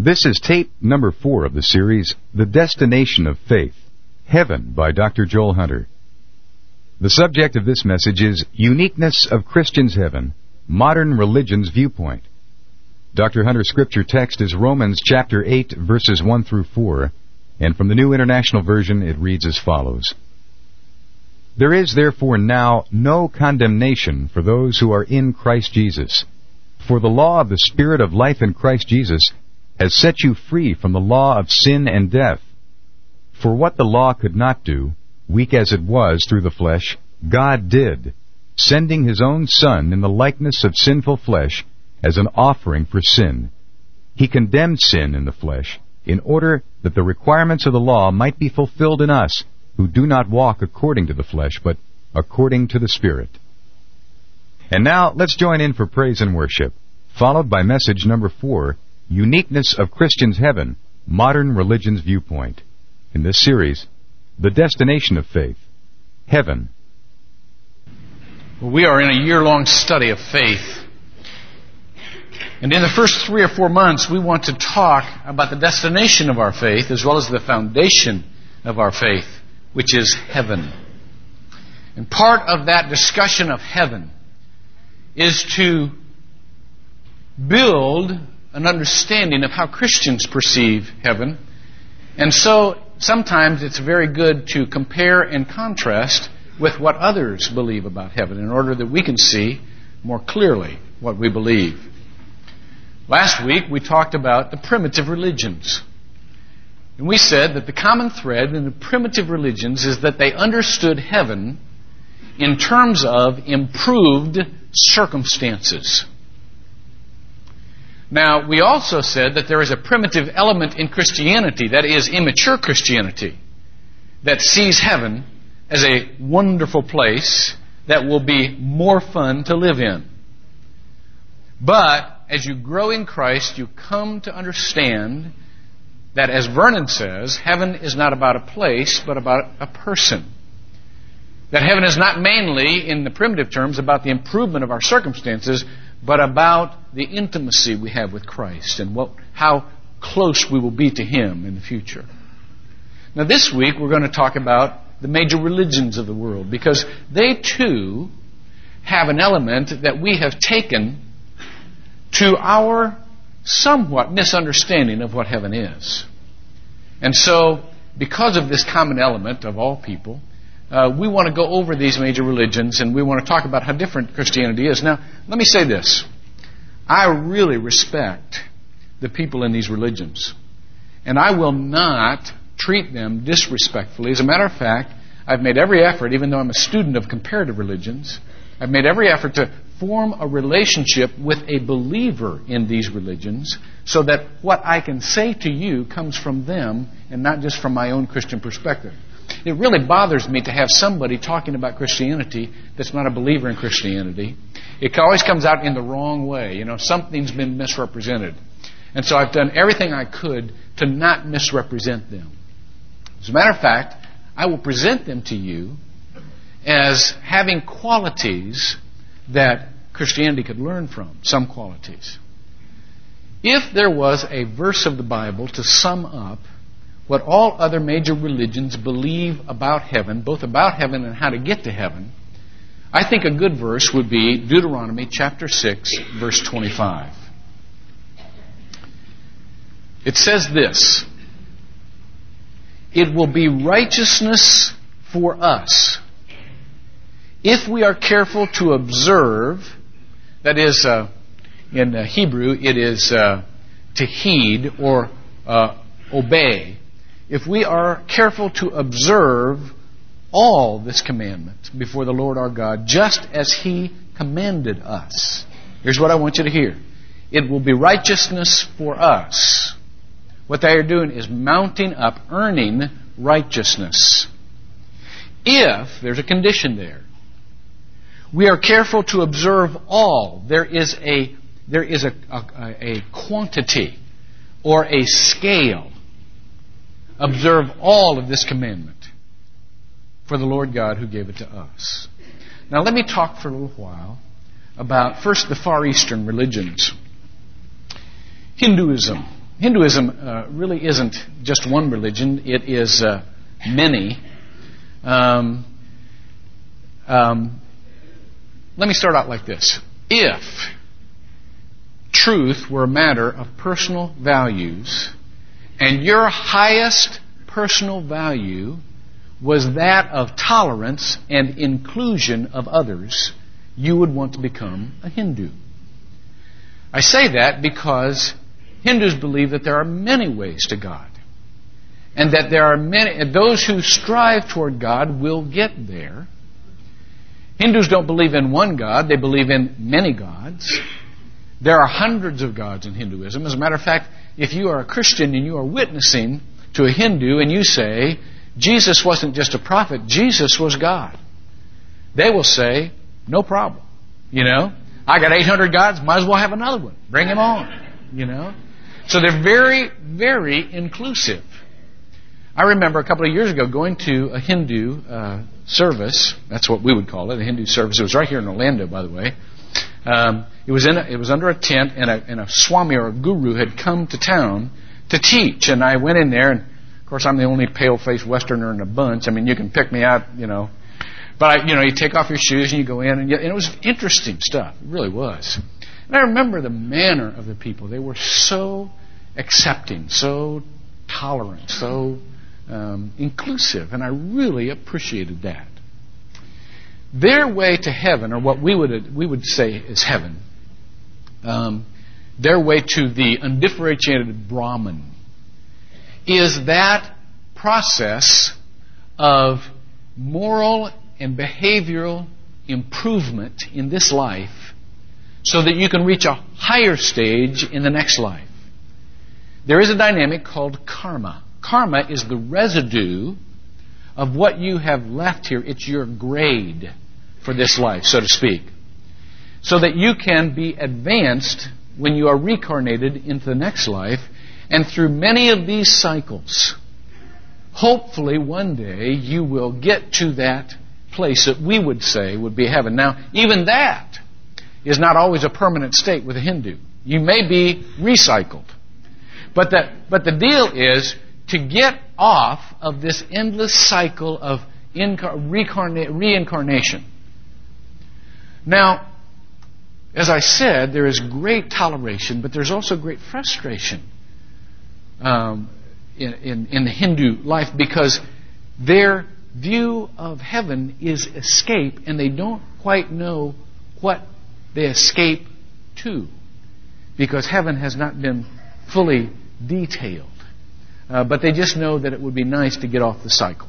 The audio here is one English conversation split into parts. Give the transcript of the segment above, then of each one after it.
This is tape number four of the series, The Destination of Faith Heaven by Dr. Joel Hunter. The subject of this message is Uniqueness of Christians' Heaven Modern Religion's Viewpoint. Dr. Hunter's scripture text is Romans chapter 8, verses 1 through 4, and from the New International Version it reads as follows There is therefore now no condemnation for those who are in Christ Jesus. For the law of the Spirit of life in Christ Jesus has set you free from the law of sin and death. For what the law could not do, weak as it was through the flesh, God did, sending his own Son in the likeness of sinful flesh as an offering for sin. He condemned sin in the flesh, in order that the requirements of the law might be fulfilled in us, who do not walk according to the flesh, but according to the Spirit. And now let's join in for praise and worship, followed by message number four, Uniqueness of Christians' Heaven, Modern Religion's Viewpoint. In this series, The Destination of Faith, Heaven. We are in a year long study of faith. And in the first three or four months, we want to talk about the destination of our faith as well as the foundation of our faith, which is heaven. And part of that discussion of heaven is to build an understanding of how Christians perceive heaven. And so sometimes it's very good to compare and contrast with what others believe about heaven in order that we can see more clearly what we believe. Last week we talked about the primitive religions. And we said that the common thread in the primitive religions is that they understood heaven in terms of improved circumstances. Now, we also said that there is a primitive element in Christianity, that is immature Christianity, that sees heaven as a wonderful place that will be more fun to live in. But as you grow in Christ, you come to understand that, as Vernon says, heaven is not about a place, but about a person. That heaven is not mainly, in the primitive terms, about the improvement of our circumstances, but about the intimacy we have with Christ and what, how close we will be to Him in the future. Now, this week we're going to talk about the major religions of the world because they too have an element that we have taken to our somewhat misunderstanding of what heaven is. And so, because of this common element of all people, uh, we want to go over these major religions and we want to talk about how different Christianity is. Now, let me say this. I really respect the people in these religions. And I will not treat them disrespectfully. As a matter of fact, I've made every effort, even though I'm a student of comparative religions, I've made every effort to form a relationship with a believer in these religions so that what I can say to you comes from them and not just from my own Christian perspective. It really bothers me to have somebody talking about Christianity that's not a believer in Christianity. It always comes out in the wrong way. You know, something's been misrepresented. And so I've done everything I could to not misrepresent them. As a matter of fact, I will present them to you as having qualities that Christianity could learn from, some qualities. If there was a verse of the Bible to sum up what all other major religions believe about heaven, both about heaven and how to get to heaven, I think a good verse would be Deuteronomy chapter 6, verse 25. It says this It will be righteousness for us if we are careful to observe, that is, uh, in Hebrew, it is uh, to heed or uh, obey if we are careful to observe all this commandment before the Lord our God, just as He commanded us. Here's what I want you to hear it will be righteousness for us. What they are doing is mounting up, earning righteousness. If, there's a condition there, we are careful to observe all, there is a, there is a, a, a quantity or a scale observe all of this commandment for the Lord God who gave it to us. Now, let me talk for a little while about first the Far Eastern religions. Hinduism Hinduism uh, really isn't just one religion, it is uh, many. Um, um, let me start out like this. If truth were a matter of personal values, and your highest personal value was that of tolerance and inclusion of others, you would want to become a Hindu. I say that because Hindus believe that there are many ways to God. And that there are many, those who strive toward God will get there. Hindus don't believe in one God, they believe in many gods. There are hundreds of gods in Hinduism. As a matter of fact, if you are a Christian and you are witnessing to a Hindu and you say, Jesus wasn't just a prophet, Jesus was God, they will say, no problem. You know? I got 800 gods, might as well have another one. Bring him on. You know? So they're very, very inclusive. I remember a couple of years ago going to a Hindu uh, service. That's what we would call it, a Hindu service. It was right here in Orlando, by the way. Um, it was in a, it was under a tent, and a, and a swami or a guru had come to town to teach. And I went in there, and of course I'm the only pale-faced Westerner in the bunch. I mean, you can pick me out, you know. But I, you know, you take off your shoes and you go in, and, you, and it was interesting stuff. It really was. And I remember the manner of the people. They were so accepting, so tolerant, so um, inclusive, and I really appreciated that. Their way to heaven, or what we would we would say is heaven, um, their way to the undifferentiated Brahman, is that process of moral and behavioral improvement in this life so that you can reach a higher stage in the next life. There is a dynamic called karma. Karma is the residue of what you have left here. It's your grade for this life, so to speak. So that you can be advanced when you are reincarnated into the next life, and through many of these cycles, hopefully one day you will get to that place that we would say would be heaven. Now, even that is not always a permanent state with a Hindu. You may be recycled. But the, but the deal is to get off of this endless cycle of reincarnation. Now, as I said, there is great toleration, but there's also great frustration um, in, in, in the Hindu life because their view of heaven is escape, and they don't quite know what they escape to because heaven has not been fully detailed. Uh, but they just know that it would be nice to get off the cycle.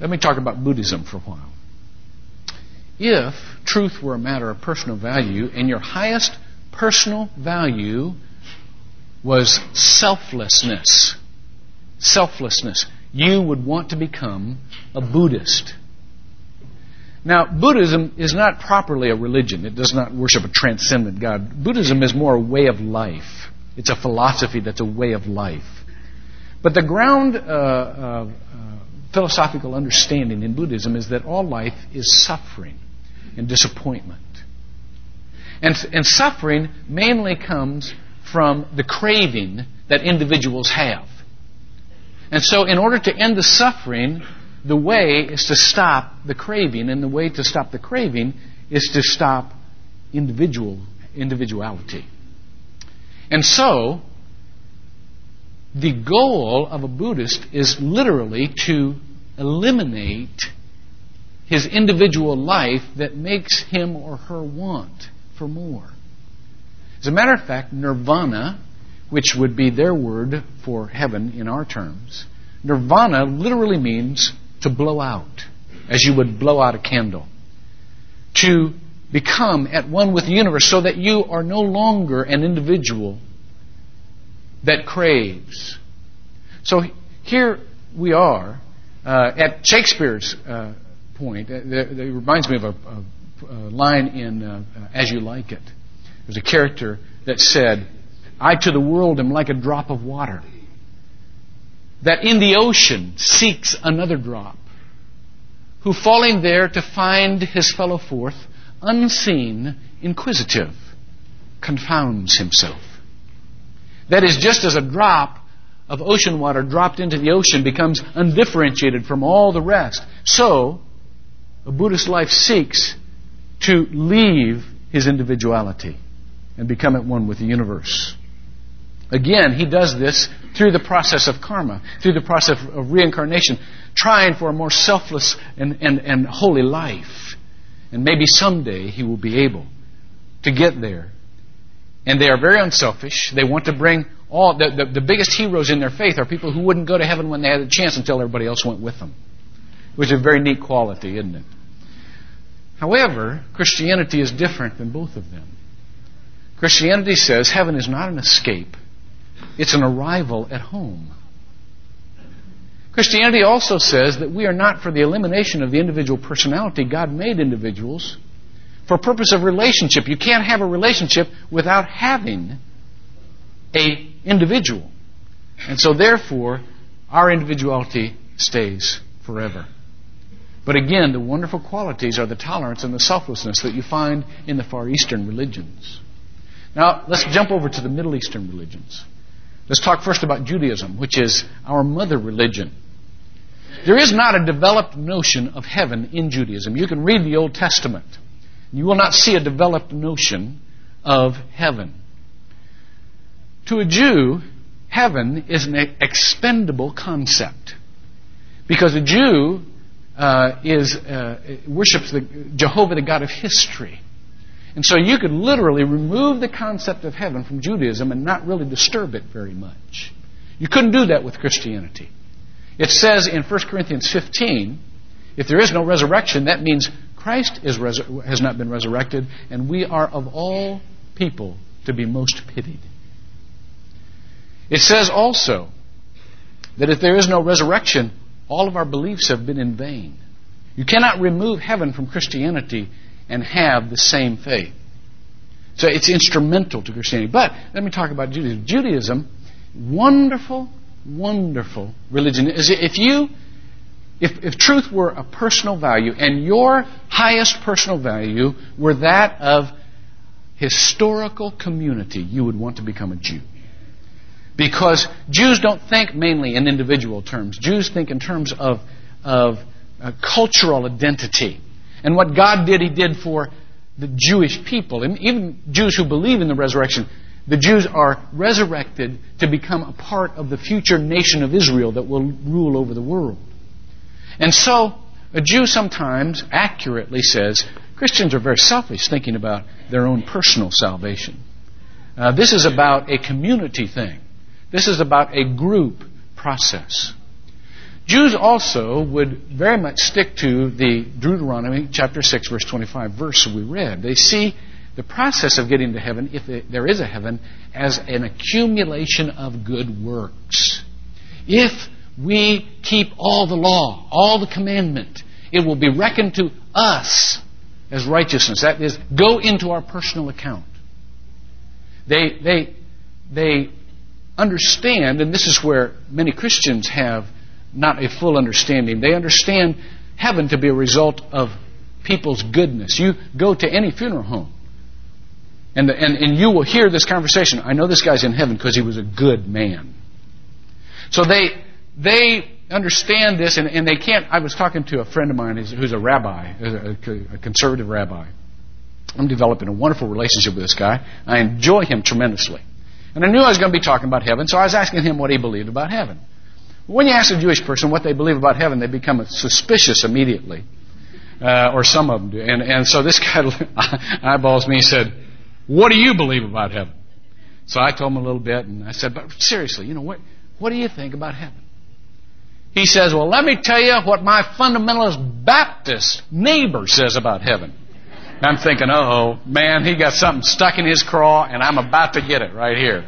Let me talk about Buddhism for a while. If truth were a matter of personal value, and your highest personal value was selflessness, selflessness, you would want to become a Buddhist. Now, Buddhism is not properly a religion. It does not worship a transcendent God. Buddhism is more a way of life. It's a philosophy that's a way of life. But the ground uh, uh, philosophical understanding in Buddhism is that all life is suffering and disappointment. And, and suffering mainly comes from the craving that individuals have. And so, in order to end the suffering, the way is to stop the craving, and the way to stop the craving is to stop individual individuality. And so, the goal of a Buddhist is literally to eliminate his individual life that makes him or her want for more. As a matter of fact, nirvana, which would be their word for heaven in our terms, nirvana literally means to blow out, as you would blow out a candle. To become at one with the universe so that you are no longer an individual that craves. So here we are uh, at Shakespeare's uh, point. It, uh, reminds me of a, a, a line in uh, As You Like It. There's a character that said, I to the world am like a drop of water that in the ocean seeks another drop, who falling there to find his fellow forth, unseen, inquisitive, confounds himself. That is, just as a drop of ocean water dropped into the ocean becomes undifferentiated from all the rest, so a Buddhist life seeks to leave his individuality and become at one with the universe. Again, he does this through the process of karma, through the process of reincarnation, trying for a more selfless and, and, and holy life. And maybe someday he will be able to get there. And they are very unselfish. They want to bring all the, the, the biggest heroes in their faith are people who wouldn't go to heaven when they had a chance until everybody else went with them. Which is a very neat quality, isn't it? However, Christianity is different than both of them. Christianity says heaven is not an escape, it's an arrival at home. Christianity also says that we are not for the elimination of the individual personality. God made individuals for purpose of relationship. You can't have a relationship without having a individual. And so therefore, our individuality stays forever. But again, the wonderful qualities are the tolerance and the selflessness that you find in the Far Eastern religions. Now, let's jump over to the Middle Eastern religions. Let's talk first about Judaism, which is our mother religion. There is not a developed notion of heaven in Judaism. You can read the Old Testament. You will not see a developed notion of heaven. To a Jew, heaven is an expendable concept. Because a Jew uh, is, uh, worships the, Jehovah, the God of history. And so you could literally remove the concept of heaven from Judaism and not really disturb it very much. You couldn't do that with Christianity. It says in 1 Corinthians 15, if there is no resurrection, that means Christ resur- has not been resurrected, and we are of all people to be most pitied. It says also that if there is no resurrection, all of our beliefs have been in vain. You cannot remove heaven from Christianity and have the same faith. So it's instrumental to Christianity. But let me talk about Judaism. Judaism, wonderful, wonderful religion. If you, if, if truth were a personal value and your highest personal value were that of historical community, you would want to become a Jew. Because Jews don't think mainly in individual terms. Jews think in terms of, of uh, cultural identity. And what God did, He did for the Jewish people. And even Jews who believe in the resurrection, the Jews are resurrected to become a part of the future nation of Israel that will rule over the world. And so, a Jew sometimes accurately says Christians are very selfish, thinking about their own personal salvation. Uh, this is about a community thing. This is about a group process. Jews also would very much stick to the Deuteronomy chapter 6 verse 25 verse we read. They see the process of getting to heaven, if there is a heaven, as an accumulation of good works. If we keep all the law, all the commandment, it will be reckoned to us as righteousness. That is, go into our personal account. They, they, they understand, and this is where many Christians have not a full understanding. They understand heaven to be a result of people's goodness. You go to any funeral home, and, and, and you will hear this conversation. I know this guy's in heaven because he was a good man. So they, they understand this, and, and they can't. I was talking to a friend of mine who's, a rabbi, a, a conservative rabbi. I'm developing a wonderful relationship with this guy. I enjoy him tremendously. And I knew I was going to be talking about heaven, so I was asking him what he believed about heaven. When you ask a Jewish person what they believe about heaven, they become suspicious immediately. Uh, or some of them do. And, and so this guy eyeballs me and said, What do you believe about heaven? So I told him a little bit, and I said, But seriously, you know, what, what do you think about heaven? He says, Well, let me tell you what my fundamentalist Baptist neighbor says about heaven. I'm thinking, oh, man, he got something stuck in his craw, and I'm about to get it right here.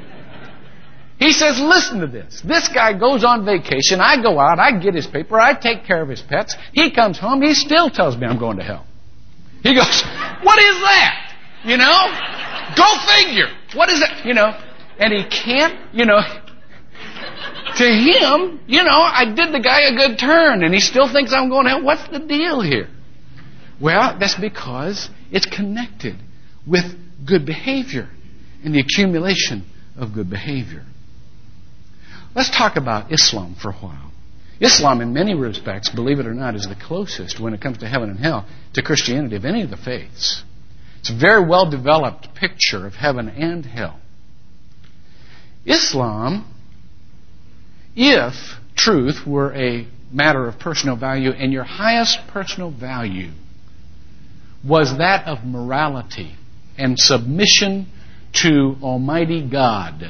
He says, listen to this. This guy goes on vacation. I go out. I get his paper. I take care of his pets. He comes home. He still tells me I'm going to hell. He goes, what is that? You know? Go figure. What is it? You know? And he can't, you know, to him, you know, I did the guy a good turn and he still thinks I'm going to hell. What's the deal here? Well, that's because it's connected with good behavior and the accumulation of good behavior. Let's talk about Islam for a while. Islam, in many respects, believe it or not, is the closest when it comes to heaven and hell to Christianity of any of the faiths. It's a very well developed picture of heaven and hell. Islam, if truth were a matter of personal value and your highest personal value was that of morality and submission to Almighty God,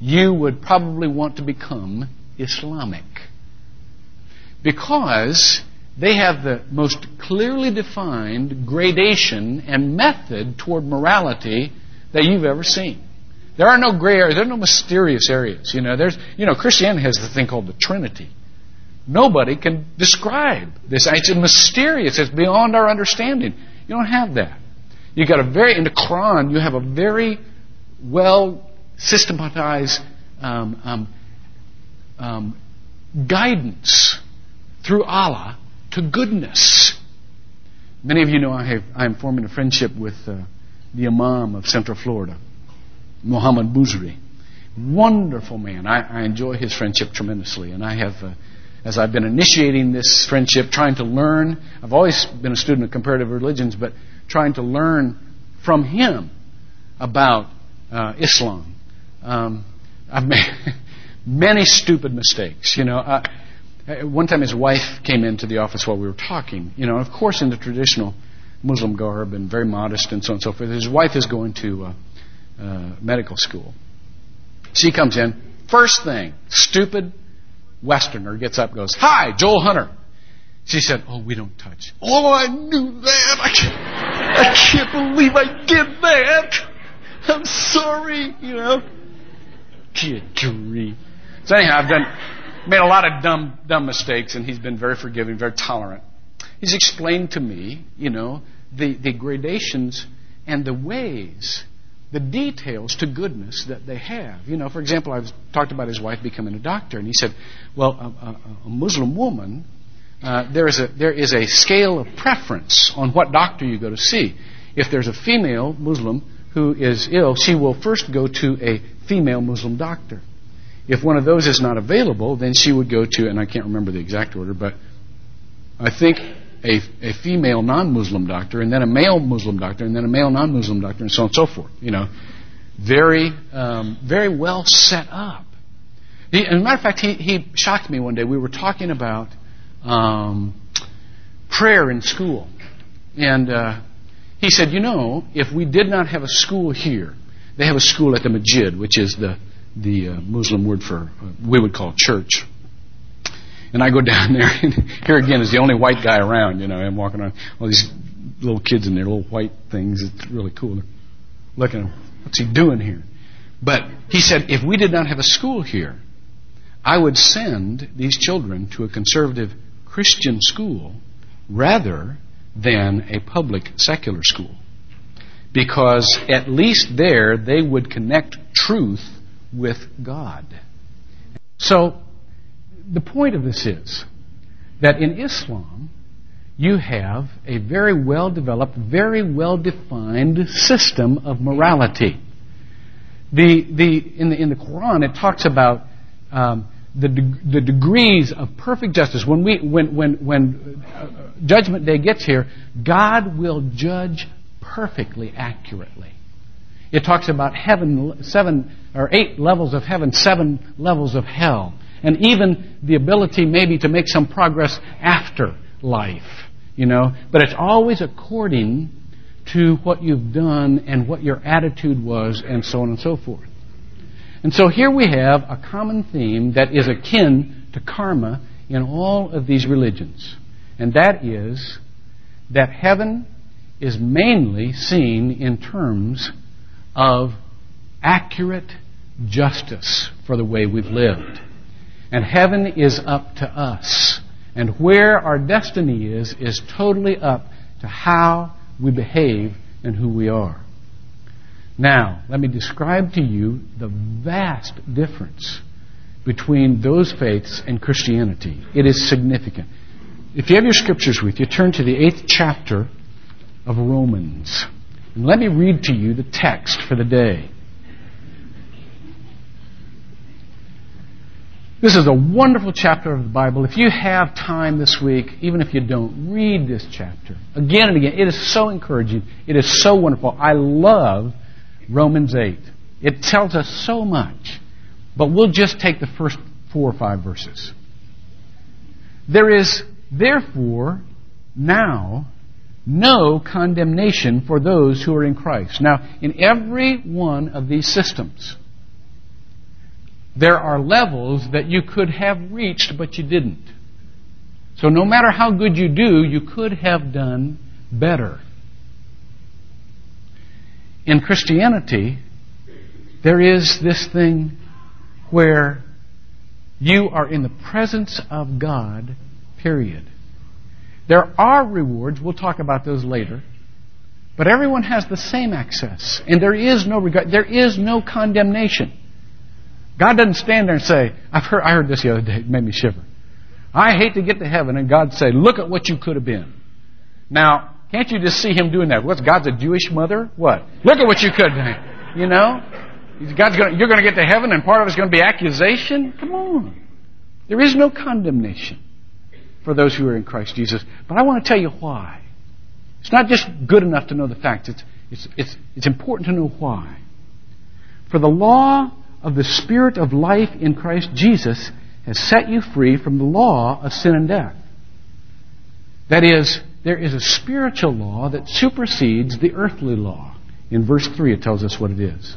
you would probably want to become Islamic. Because they have the most clearly defined gradation and method toward morality that you've ever seen. There are no gray areas. There are no mysterious areas. You know, there's, you know, Christianity has the thing called the Trinity. Nobody can describe this. It's mysterious. It's beyond our understanding. You don't have that. You got a very in the Quran. You have a very well systematized um, um, um, guidance through Allah to goodness. Many of you know I have I am forming a friendship with uh, the Imam of Central Florida, Muhammad Musri. Wonderful man. I, I enjoy his friendship tremendously, and I have. Uh, as I've been initiating this friendship, trying to learn. I've always been a student of comparative religions, but trying to learn from him about uh, Islam. Um, I've made many stupid mistakes. You know, uh, one time his wife came into the office while we were talking. You know, of course, in the traditional Muslim garb and very modest and so on and so forth. His wife is going to uh, uh medical school. She comes in. First thing, stupid Westerner gets up goes, Hi, Joel Hunter. She said, Oh, we don't touch. Oh, I knew that. I can't, I can't believe I did that. I'm sorry, you know. Kidgery. So anyhow, I've done, made a lot of dumb, dumb mistakes, and he's been very forgiving, very tolerant. He's explained to me, you know, the, the gradations and the ways the details to goodness that they have. You know, for example, I've talked about his wife becoming a doctor, and he said, well, a, a, a Muslim woman, uh, there, is a, there is a scale of preference on what doctor you go to see. If there's a female Muslim who is ill, she will first go to a female Muslim doctor. If one of those is not available, then she would go to, and I can't remember the exact order, but I think a, a female non-Muslim doctor, and then a male Muslim doctor, and then a male non-Muslim doctor, and so on and so forth. You know, very, um, very well set up. He, as a matter of fact, he, he shocked me one day. We were talking about um, prayer in school, and uh, he said, "You know, if we did not have a school here, they have a school at the Masjid, which is the the uh, Muslim word for uh, we would call church." And I go down there, and here again is the only white guy around. You know, I'm walking around, all these little kids in their little white things. It's really cool. They're looking at him. What's he doing here? But he said, if we did not have a school here, I would send these children to a conservative Christian school rather than a public secular school. Because at least there they would connect truth with God. So the point of this is that in Islam, you have a very well developed, very well defined system of morality. The, the, in, the, in the Quran, it talks about um, the, de- the degrees of perfect justice. When, we, when, when, when uh, Judgment Day gets here, God will judge perfectly accurately. It talks about heaven, seven or eight levels of heaven, seven levels of hell and even the ability maybe to make some progress after life, you know. But it's always according to what you've done and what your attitude was and so on and so forth. And so here we have a common theme that is akin to karma in all of these religions. And that is that heaven is mainly seen in terms of accurate justice for the way we've lived. And heaven is up to us. And where our destiny is, is totally up to how we behave and who we are. Now, let me describe to you the vast difference between those faiths and Christianity. It is significant. If you have your scriptures with you, turn to the eighth chapter of Romans. And let me read to you the text for the day. This is a wonderful chapter of the Bible. If you have time this week, even if you don't, read this chapter again and again. It is so encouraging. It is so wonderful. I love Romans 8. It tells us so much. But we'll just take the first four or five verses. There is therefore now no condemnation for those who are in Christ. Now, in every one of these systems, there are levels that you could have reached, but you didn't. So no matter how good you do, you could have done better. In Christianity, there is this thing where you are in the presence of God, period. There are rewards, we'll talk about those later, but everyone has the same access, and there is no regard, there is no condemnation. God doesn't stand there and say, I've heard, I heard this the other day, it made me shiver. I hate to get to heaven and God say, look at what you could have been. Now, can't you just see him doing that? What's God's a Jewish mother? What? Look at what you could have. You know? God's gonna, you're going to get to heaven and part of it's going to be accusation? Come on. There is no condemnation for those who are in Christ Jesus. But I want to tell you why. It's not just good enough to know the facts. It's, it's, it's, it's important to know why. For the law of the Spirit of life in Christ Jesus has set you free from the law of sin and death. That is, there is a spiritual law that supersedes the earthly law. In verse 3, it tells us what it is.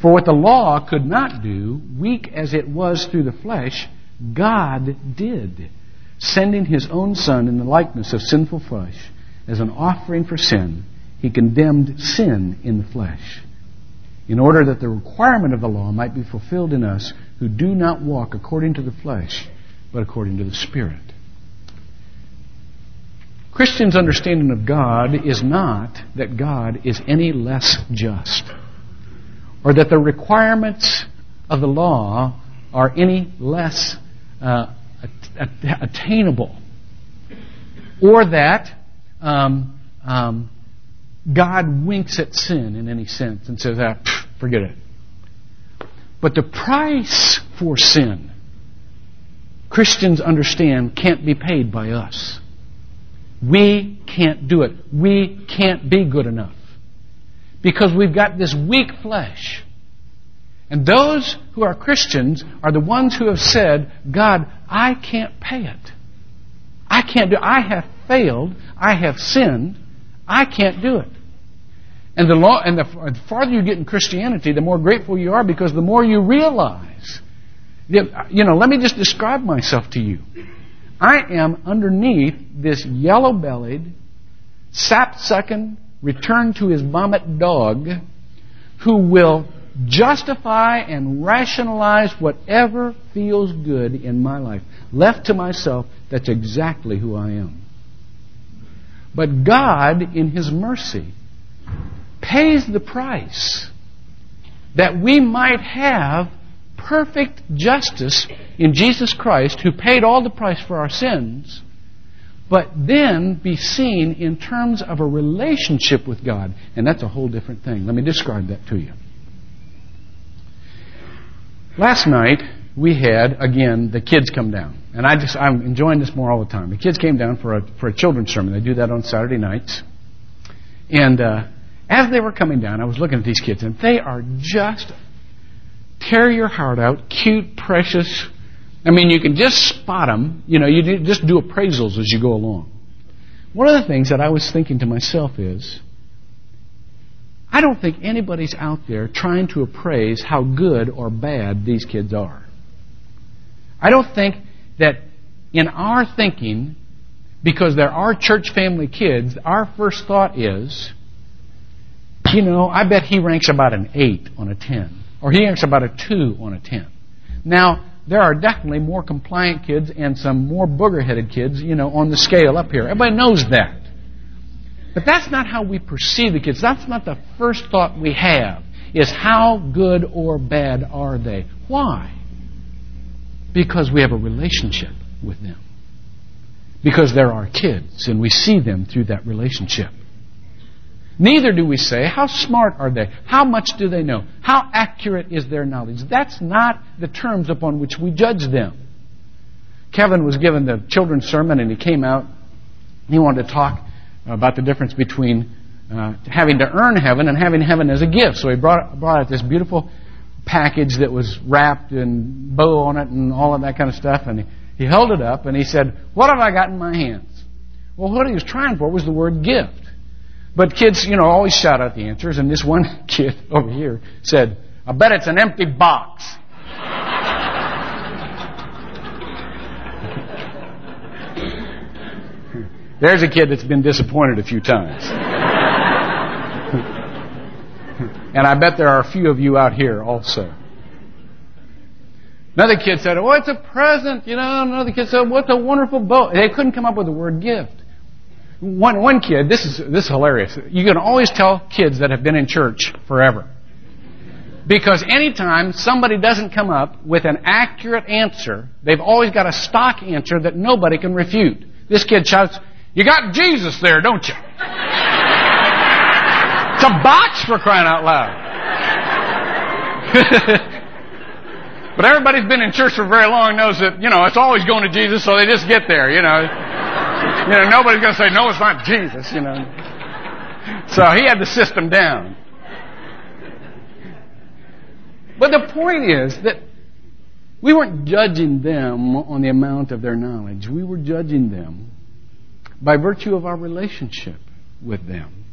For what the law could not do, weak as it was through the flesh, God did, sending his own Son in the likeness of sinful flesh as an offering for sin. He condemned sin in the flesh in order that the requirement of the law might be fulfilled in us who do not walk according to the flesh, but according to the Spirit. Christians' understanding of God is not that God is any less just, or that the requirements of the law are any less uh, attainable, or that um, um, God winks at sin in any sense and says, ah, forget it. But the price for sin, Christians understand, can't be paid by us. We can't do it. We can't be good enough. Because we've got this weak flesh. And those who are Christians are the ones who have said, God, I can't pay it. I can't do it. I have failed. I have sinned. I can't do it. And the, law, and the farther you get in Christianity, the more grateful you are because the more you realize. You know, let me just describe myself to you. I am underneath this yellow bellied, sap sucking, return to his vomit dog who will justify and rationalize whatever feels good in my life. Left to myself, that's exactly who I am. But God, in His mercy, pays the price that we might have perfect justice in Jesus Christ, who paid all the price for our sins, but then be seen in terms of a relationship with God. And that's a whole different thing. Let me describe that to you. Last night, we had, again, the kids come down. And I just, I'm enjoying this more all the time. The kids came down for a, for a children's sermon. They do that on Saturday nights. And, uh, as they were coming down, I was looking at these kids, and they are just tear your heart out, cute, precious. I mean, you can just spot them. You know, you just do appraisals as you go along. One of the things that I was thinking to myself is, I don't think anybody's out there trying to appraise how good or bad these kids are. I don't think that in our thinking, because there are church family kids, our first thought is, you know, I bet he ranks about an 8 on a 10. Or he ranks about a 2 on a 10. Now, there are definitely more compliant kids and some more booger headed kids, you know, on the scale up here. Everybody knows that. But that's not how we perceive the kids. That's not the first thought we have, is how good or bad are they? Why? Because we have a relationship with them. Because they're our kids and we see them through that relationship. Neither do we say, how smart are they? How much do they know? How accurate is their knowledge? That's not the terms upon which we judge them. Kevin was given the children's sermon and he came out. He wanted to talk about the difference between uh, having to earn heaven and having heaven as a gift. So he brought, brought out this beautiful package that was wrapped and bow on it and all of that kind of stuff. And he, he held it up and he said, What have I got in my hands? Well, what he was trying for was the word gift. But kids, you know, always shout out the answers. And this one kid over here said, I bet it's an empty box. There's a kid that's been disappointed a few times. and I bet there are a few of you out here also. Another kid said, Oh, it's a present. You know, another kid said, What's a wonderful boat. They couldn't come up with the word gift. One, one kid, this is, this is hilarious. You can always tell kids that have been in church forever. Because anytime somebody doesn't come up with an accurate answer, they've always got a stock answer that nobody can refute. This kid shouts, You got Jesus there, don't you? it's a box for crying out loud. but everybody's been in church for very long knows that, you know, it's always going to Jesus, so they just get there, you know. You know, nobody's going to say, no, it's not Jesus, you know. So he had the system down. But the point is that we weren't judging them on the amount of their knowledge. We were judging them by virtue of our relationship with them.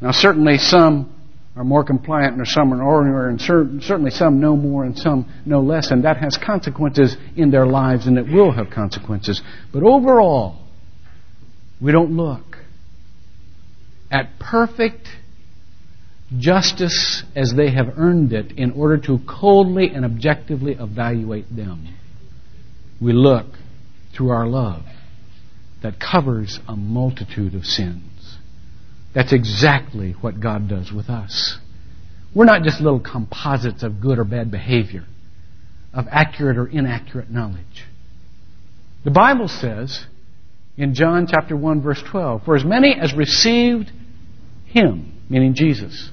Now, certainly some are more compliant and some are ordinary, and certainly some know more and some know less, and that has consequences in their lives, and it will have consequences. But overall, we don't look at perfect justice as they have earned it in order to coldly and objectively evaluate them. We look through our love that covers a multitude of sins. That's exactly what God does with us. We're not just little composites of good or bad behavior, of accurate or inaccurate knowledge. The Bible says in John chapter 1 verse 12. For as many as received him, meaning Jesus,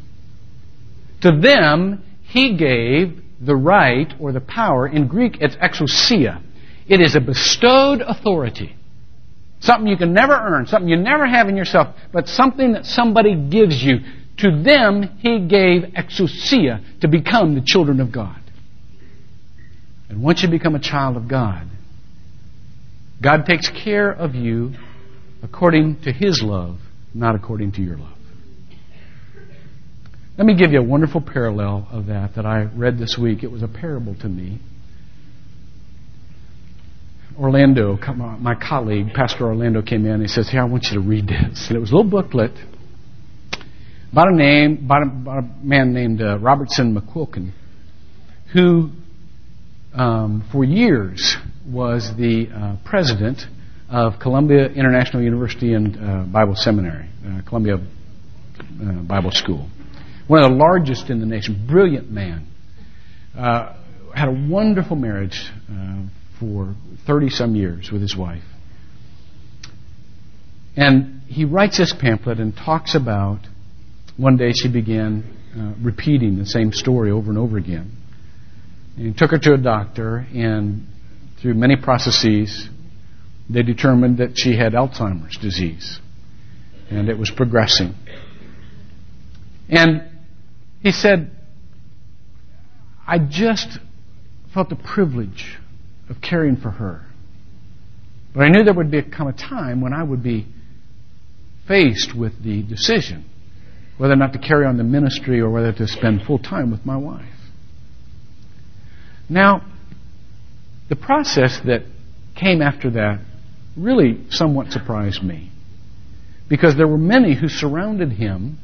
to them he gave the right or the power. In Greek, it's exousia. It is a bestowed authority. Something you can never earn, something you never have in yourself, but something that somebody gives you. To them he gave exousia to become the children of God. And once you become a child of God, God takes care of you according to His love, not according to your love. Let me give you a wonderful parallel of that that I read this week. It was a parable to me. Orlando, my colleague, Pastor Orlando, came in and he says, Here, I want you to read this. And it was a little booklet about a name, about a, about a man named uh, Robertson McQuilkin, who, um, for years, was the uh, president of Columbia International University and uh, Bible Seminary, uh, Columbia uh, Bible School. One of the largest in the nation, brilliant man. Uh, had a wonderful marriage uh, for 30 some years with his wife. And he writes this pamphlet and talks about one day she began repeating the same story over and over again. And he took her to a doctor, and through many processes, they determined that she had Alzheimer's disease and it was progressing. And he said, I just felt the privilege of caring for her. But I knew there would become a time when I would be faced with the decision whether or not to carry on the ministry or whether to spend full time with my wife. Now, the process that came after that really somewhat surprised me. Because there were many who surrounded him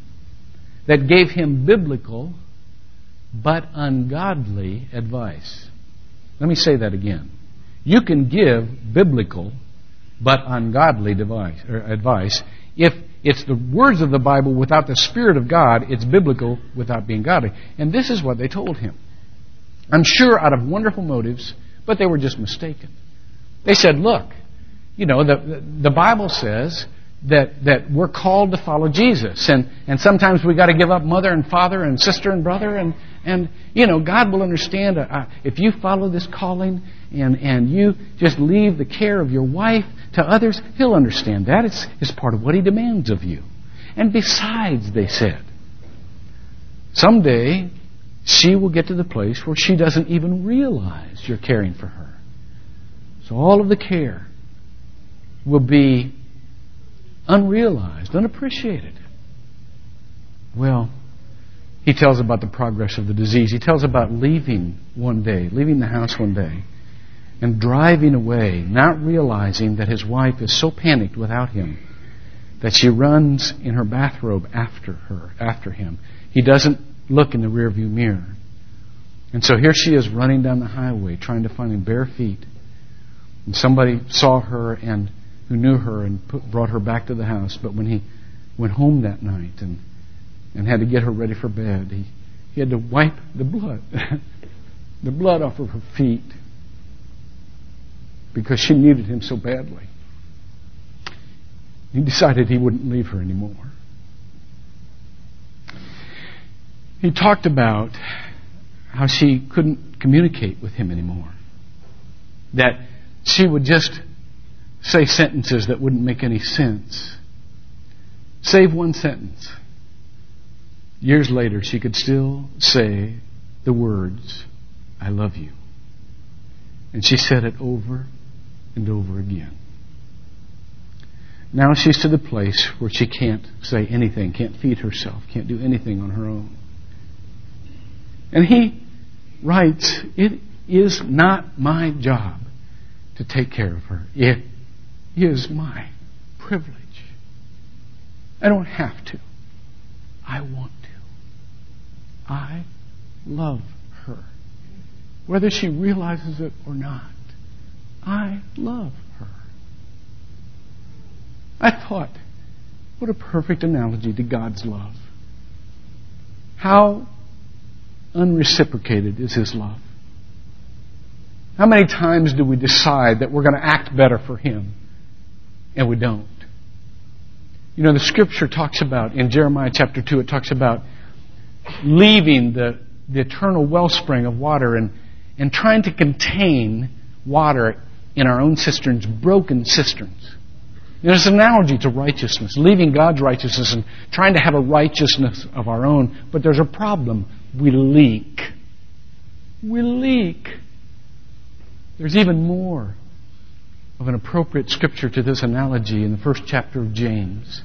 that gave him biblical but ungodly advice. Let me say that again. You can give biblical but ungodly device, er, advice if it's the words of the Bible without the Spirit of God, it's biblical without being godly. And this is what they told him. I'm sure out of wonderful motives, but they were just mistaken. They said, look, you know, the, the Bible says that, that we're called to follow Jesus. And, and sometimes we've got to give up mother and father and sister and brother. And, and you know, God will understand uh, uh, if you follow this calling and, and you just leave the care of your wife to others, He'll understand that. It's, it's part of what He demands of you. And besides, they said, someday she will get to the place where she doesn't even realize you're caring for her. So all of the care will be unrealized, unappreciated. Well, he tells about the progress of the disease. He tells about leaving one day, leaving the house one day, and driving away, not realizing that his wife is so panicked without him that she runs in her bathrobe after her, after him. He doesn't look in the rearview mirror. And so here she is running down the highway trying to find him bare feet. And somebody saw her and who knew her and put, brought her back to the house. But when he went home that night and, and had to get her ready for bed, he, he had to wipe the blood, the blood off of her feet because she needed him so badly. He decided he wouldn't leave her anymore. He talked about how she couldn't communicate with him anymore. That she would just say sentences that wouldn't make any sense. Save one sentence. Years later, she could still say the words, I love you. And she said it over and over again. Now she's to the place where she can't say anything, can't feed herself, can't do anything on her own. And he writes, It is not my job to take care of her. It is my privilege. I don't have to. I want to. I love her. Whether she realizes it or not, I love her. I thought, what a perfect analogy to God's love. How unreciprocated is His love? How many times do we decide that we're going to act better for Him and we don't? You know, the scripture talks about, in Jeremiah chapter 2, it talks about leaving the, the eternal wellspring of water and, and trying to contain water in our own cisterns, broken cisterns. There's an analogy to righteousness, leaving God's righteousness and trying to have a righteousness of our own. But there's a problem. We leak. We leak. There's even more of an appropriate scripture to this analogy in the first chapter of James.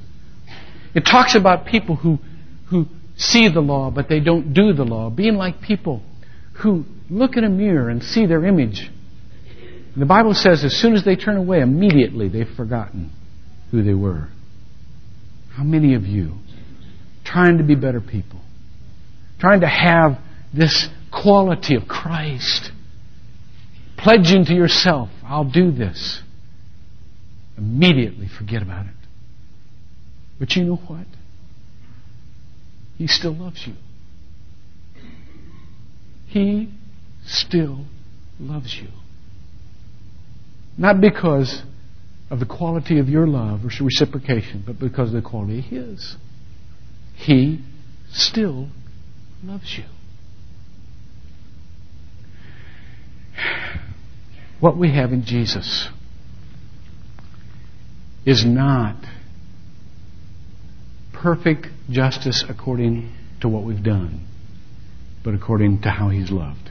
It talks about people who, who see the law, but they don't do the law, being like people who look in a mirror and see their image. And the Bible says as soon as they turn away, immediately they've forgotten who they were. How many of you, trying to be better people, trying to have this quality of Christ, pledging to yourself, I'll do this, immediately forget about it. But you know what? He still loves you. He still loves you. Not because of the quality of your love or reciprocation, but because of the quality of His. He still loves you. What we have in Jesus is not perfect justice according to what we've done, but according to how He's loved.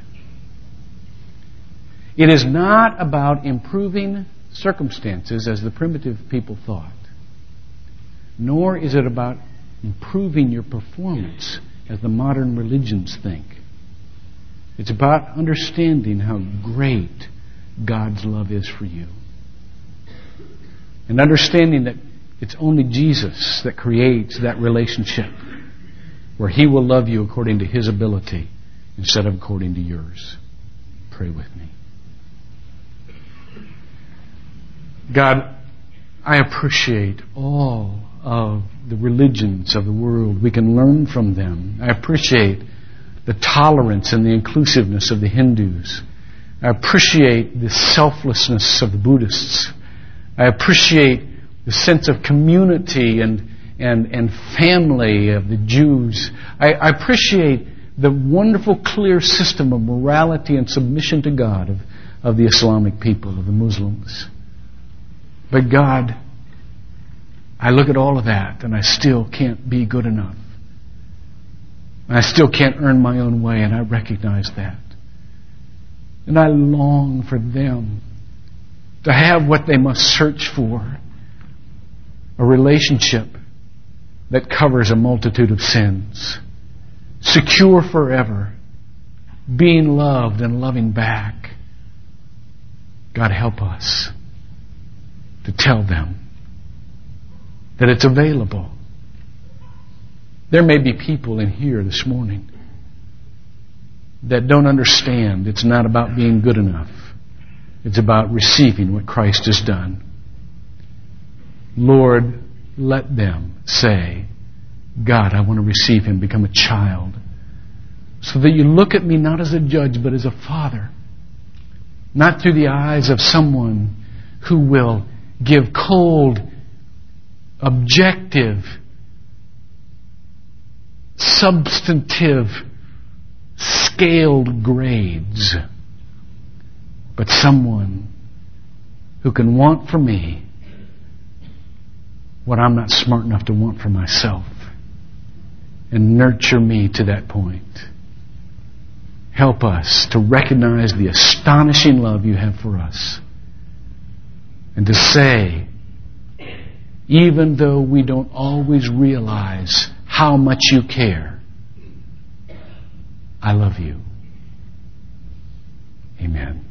It is not about improving circumstances as the primitive people thought, nor is it about improving your performance as the modern religions think. It's about understanding how great God's love is for you. And understanding that it's only Jesus that creates that relationship where He will love you according to His ability instead of according to yours. Pray with me. God, I appreciate all of the religions of the world. We can learn from them. I appreciate the tolerance and the inclusiveness of the Hindus. I appreciate the selflessness of the Buddhists. I appreciate the sense of community and, and, and family of the Jews. I, I appreciate the wonderful, clear system of morality and submission to God of, of the Islamic people, of the Muslims. But God, I look at all of that and I still can't be good enough. And I still can't earn my own way, and I recognize that. And I long for them to have what they must search for a relationship that covers a multitude of sins, secure forever, being loved and loving back. God help us to tell them that it's available. There may be people in here this morning that don't understand it's not about being good enough. It's about receiving what Christ has done. Lord, let them say, God, I want to receive him, become a child. So that you look at me not as a judge, but as a father. Not through the eyes of someone who will give cold, objective, substantive, scaled grades, but someone who can want for me what I'm not smart enough to want for myself and nurture me to that point. Help us to recognize the astonishing love you have for us and to say, even though we don't always realize how much you care, I love you. Amen.